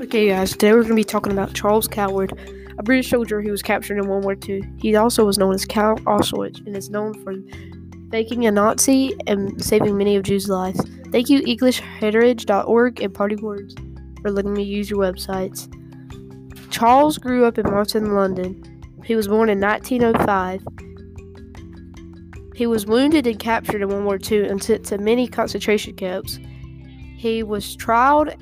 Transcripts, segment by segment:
Okay, guys, today we're going to be talking about Charles Coward, a British soldier who was captured in World War II. He also was known as Count Auschwitz and is known for faking a Nazi and saving many of Jews' lives. Thank you, EnglishHeritage.org and Party Words, for letting me use your websites. Charles grew up in Martin, London. He was born in 1905. He was wounded and captured in World War II and sent to many concentration camps. He was tried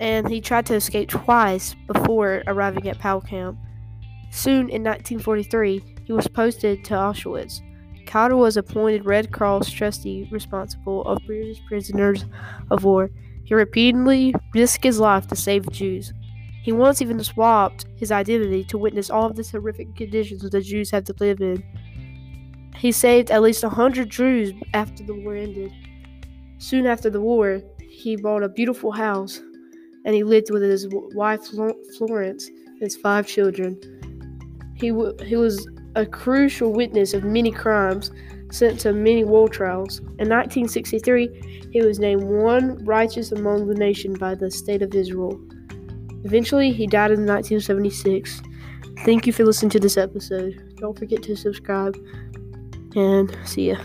and he tried to escape twice before arriving at Powell Camp. Soon in 1943, he was posted to Auschwitz. Coward was appointed Red Cross trustee responsible of British prisoners of war. He repeatedly risked his life to save Jews. He once even swapped his identity to witness all of the horrific conditions the Jews had to live in. He saved at least a hundred Jews after the war ended. Soon after the war, he bought a beautiful house and he lived with his wife Florence and his five children. He, w- he was a crucial witness of many crimes sent to many war trials. In 1963, he was named one righteous among the nation by the state of Israel. Eventually, he died in 1976. Thank you for listening to this episode. Don't forget to subscribe and see ya.